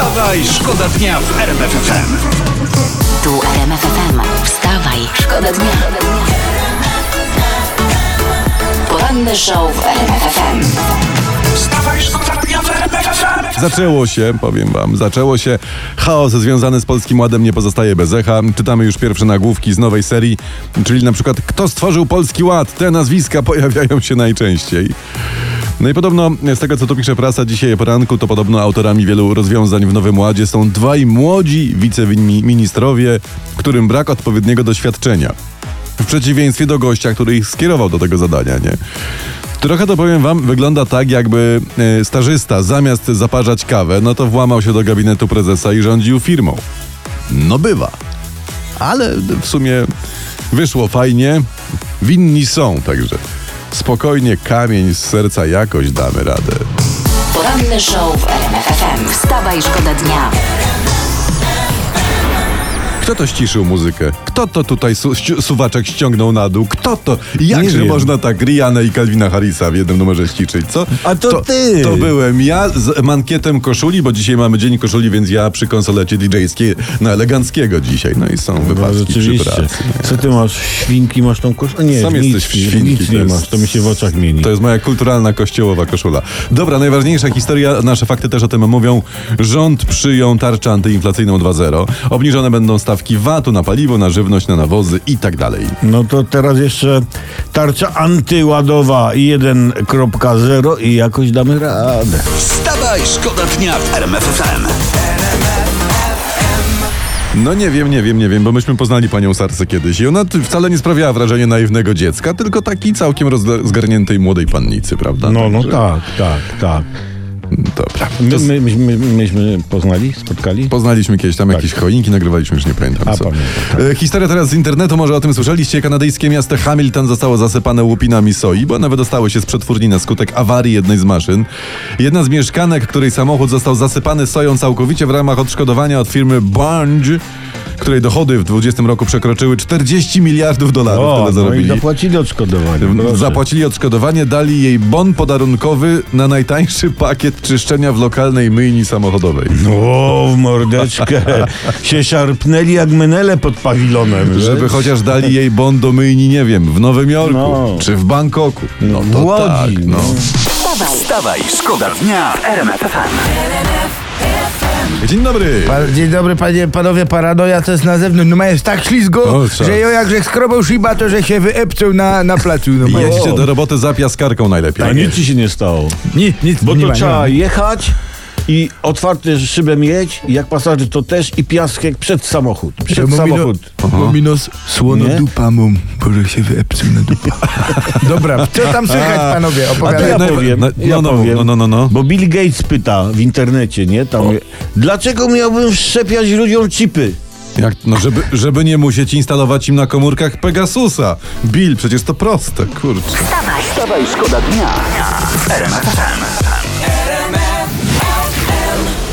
Wstawaj, szkoda dnia w RMF FM. Tu RMF FM. Wstawaj, szkoda dnia. Poranny show w RMF FM. Wstawaj, szkoda dnia w RMF FM. Zaczęło się, powiem wam, zaczęło się. Chaos związany z Polskim Ładem nie pozostaje bez echa. Czytamy już pierwsze nagłówki z nowej serii, czyli na przykład kto stworzył Polski Ład? Te nazwiska pojawiają się najczęściej. No i podobno, z tego co tu pisze prasa dzisiaj poranku, to podobno autorami wielu rozwiązań w Nowym Ładzie są dwaj młodzi wiceministrowie, którym brak odpowiedniego doświadczenia. W przeciwieństwie do gościa, który ich skierował do tego zadania, nie? Trochę to powiem wam, wygląda tak, jakby e, stażysta zamiast zaparzać kawę, no to włamał się do gabinetu prezesa i rządził firmą. No bywa. Ale w sumie wyszło fajnie. Winni są, także spokojnie kamień z serca jakoś damy radę. Poranny show w RMF FM. Wstawaj, szkoda dnia. Kto to ściszył muzykę? Kto to tutaj su suwaczek ściągnął na dół? Kto to? Jakże można tak Rihanna i Calvina Harrisa w jednym numerze ściszyć, co? A to ty. To byłem ja z mankietem koszuli, bo dzisiaj mamy dzień koszuli, więc ja przy konsolecie DJ-skiej na eleganckiego dzisiaj. No i są No, wypadki przy pracy. Co ty masz? Świnki masz tą koszulę? Nie, Sam nic, jesteś świnki, nic to nie jest- masz, to mi się w oczach mieni. To jest moja kulturalna kościołowa koszula. Dobra, najważniejsza historia, nasze fakty też o tym mówią. Rząd przyjął tarczę antyinflacyjną 2.0. Obniżone będą stawki VAT-u na paliwo, na żywność, na nawozy i tak dalej. No to teraz jeszcze tarcza antyładowa 1.0 i jakoś damy radę. Wstawaj, szkoda dnia w RMF FM. No nie wiem, nie wiem, nie wiem, bo myśmy poznali panią Sarsę kiedyś i ona wcale nie sprawiała wrażenia naiwnego dziecka, tylko takiej całkiem rozgarniętej młodej pannicy, prawda? No, no tak, tak, tak. Dobra. My, z- my, myśmy, poznali, spotkali? Poznaliśmy kiedyś tam jakieś choinki, nagrywaliśmy, już nie pamiętam Tak. A, co. pamiętam, tak. E, Historia teraz z internetu, może o tym słyszeliście. Kanadyjskie miasto Hamilton zostało zasypane łupinami soi, bo one wydostały się z przetwórni na skutek awarii jednej z maszyn. Jedna z mieszkanek, której samochód został zasypany soją całkowicie w ramach odszkodowania od firmy Bunge, której dochody w 2020 roku przekroczyły 40 miliardów dolarów. O, tyle no i zarobili. zapłacili odszkodowanie. proszę. Zapłacili odszkodowanie, dali jej bon podarunkowy na najtańszy pakiet czyszczenia w lokalnej myjni samochodowej. O, w mordeczkę. się szarpnęli jak menele pod pawilonem. Żeby wiesz? chociaż dali jej bon do myjni, nie wiem, w Nowym Jorku No. czy w Bangkoku. No W to Łodzi, tak, no. no. Wstawaj, Wstawaj, szkoda dnia w RMF FM. Dzień dobry. Pa- Dzień dobry panie, panowie, paranoja to jest na zewnątrz. No ma jest tak ślizgo, O, że jo jak że skrobał szyba, to że się wyepcał na, na placu. No, ma- Jedźcie do roboty za piaskarką najlepiej. A nic ci się nie stało. Ni, nic Bo nie to ma, nie trzeba ma. jechać i otwarte szybę mieć, jak pasażer to też i piasek przed samochód. Przed Bo no- samochód. Bo mi nos słono Nie? dupa mum, się wyepczył na dupa. Dobra, co tam słychać panowie, A to opowiadaj. ja Naj- powiem, no, ja no, no, powiem. no, no, no, no. Bo Bill Gates pyta w internecie, nie? Tam, dlaczego miałbym wszczepiać ludziom chipy? Jak, no żeby, żeby nie musieć instalować im na komórkach Pegasusa. Bill, przecież to proste, kurczę. wstawaj. Wstawaj, szkoda dnia w RMF FM.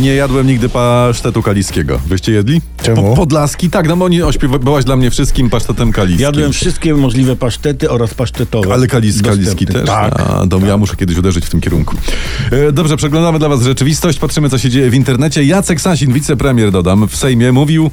Nie jadłem nigdy pasztetu kaliskiego. Wyście jedli? Czemu? Po, podlaski? Tak, no bo byłaś dla mnie wszystkim pasztetem kaliskim. Jadłem wszystkie możliwe pasztety oraz pasztetowe. Ale kalis, kaliski też? Tak. A, to ja muszę kiedyś uderzyć w tym kierunku. E, dobrze, przeglądamy dla was rzeczywistość, patrzymy co się dzieje w internecie. Jacek Sasin, wicepremier dodam, w Sejmie mówił,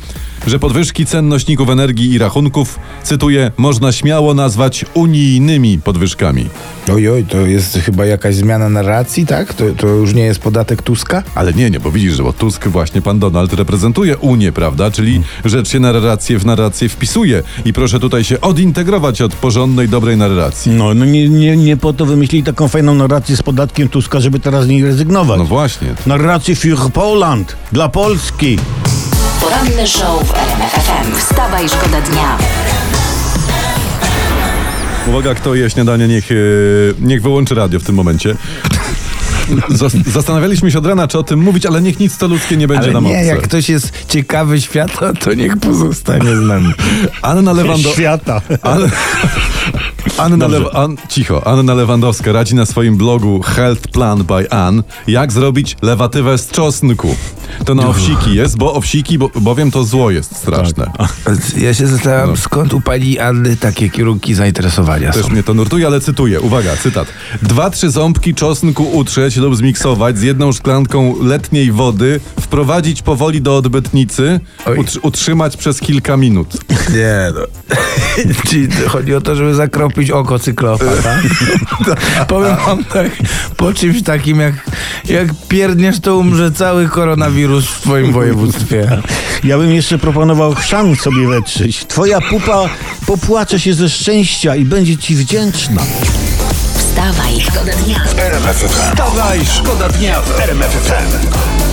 że podwyżki cen nośników energii i rachunków, cytuję, można śmiało nazwać unijnymi podwyżkami. Oj, oj, to jest chyba jakaś zmiana narracji, tak? To, to już nie jest podatek Tuska? Ale nie, nie, bo widzisz, że bo Tusk właśnie pan Donald reprezentuje Unię, prawda? Czyli rzecz się narrację w narrację wpisuje. I proszę tutaj się odintegrować od porządnej, dobrej narracji. No, no nie, nie, nie po to wymyślili taką fajną narrację z podatkiem Tuska, żeby teraz z niej rezygnować. No właśnie. Narrację für Poland, dla Polski. Poranny show w RMF FM. Wstawaj, szkoda dnia. Uwaga, kto je śniadanie, niech, e, niech wyłączy radio w tym momencie. Zas- Zastanawialiśmy się od rana, czy o tym mówić, ale niech nic to ludzkie nie będzie Ale nam nie, obce. jak ktoś jest ciekawy świata, to niech pozostanie z nami. Anna Lewando... Świata. Anna, Anna, Lew... An... Cicho. Anna Lewandowska radzi na swoim blogu Health Plan by Ann, jak zrobić lewatywę z czosnku. To na owsiki jest, bo owsiki, bo, bowiem to zło jest straszne. Ja się zastanawiam, skąd u pani Anny takie kierunki zainteresowania Też są. mnie to nurtuje, ale cytuję. Uwaga, cytat. Dwa, trzy ząbki czosnku utrzeć, to zmiksować z jedną szklanką letniej wody, wprowadzić powoli do odbytnicy, utr- utrzymać przez kilka minut. Nie no. Czyli chodzi o to, żeby zakropić oko cyklopa, tak? Powiem wam tak, po czymś takim jak, jak pierdniesz, to umrze cały koronawirus w twoim województwie. Ja bym jeszcze proponował chrzan sobie wetrzyć. Twoja pupa popłacze się ze szczęścia i będzie ci wdzięczna. Wstawaj, szkoda dnia. Wstawaj, szkoda dnia w RMF FM.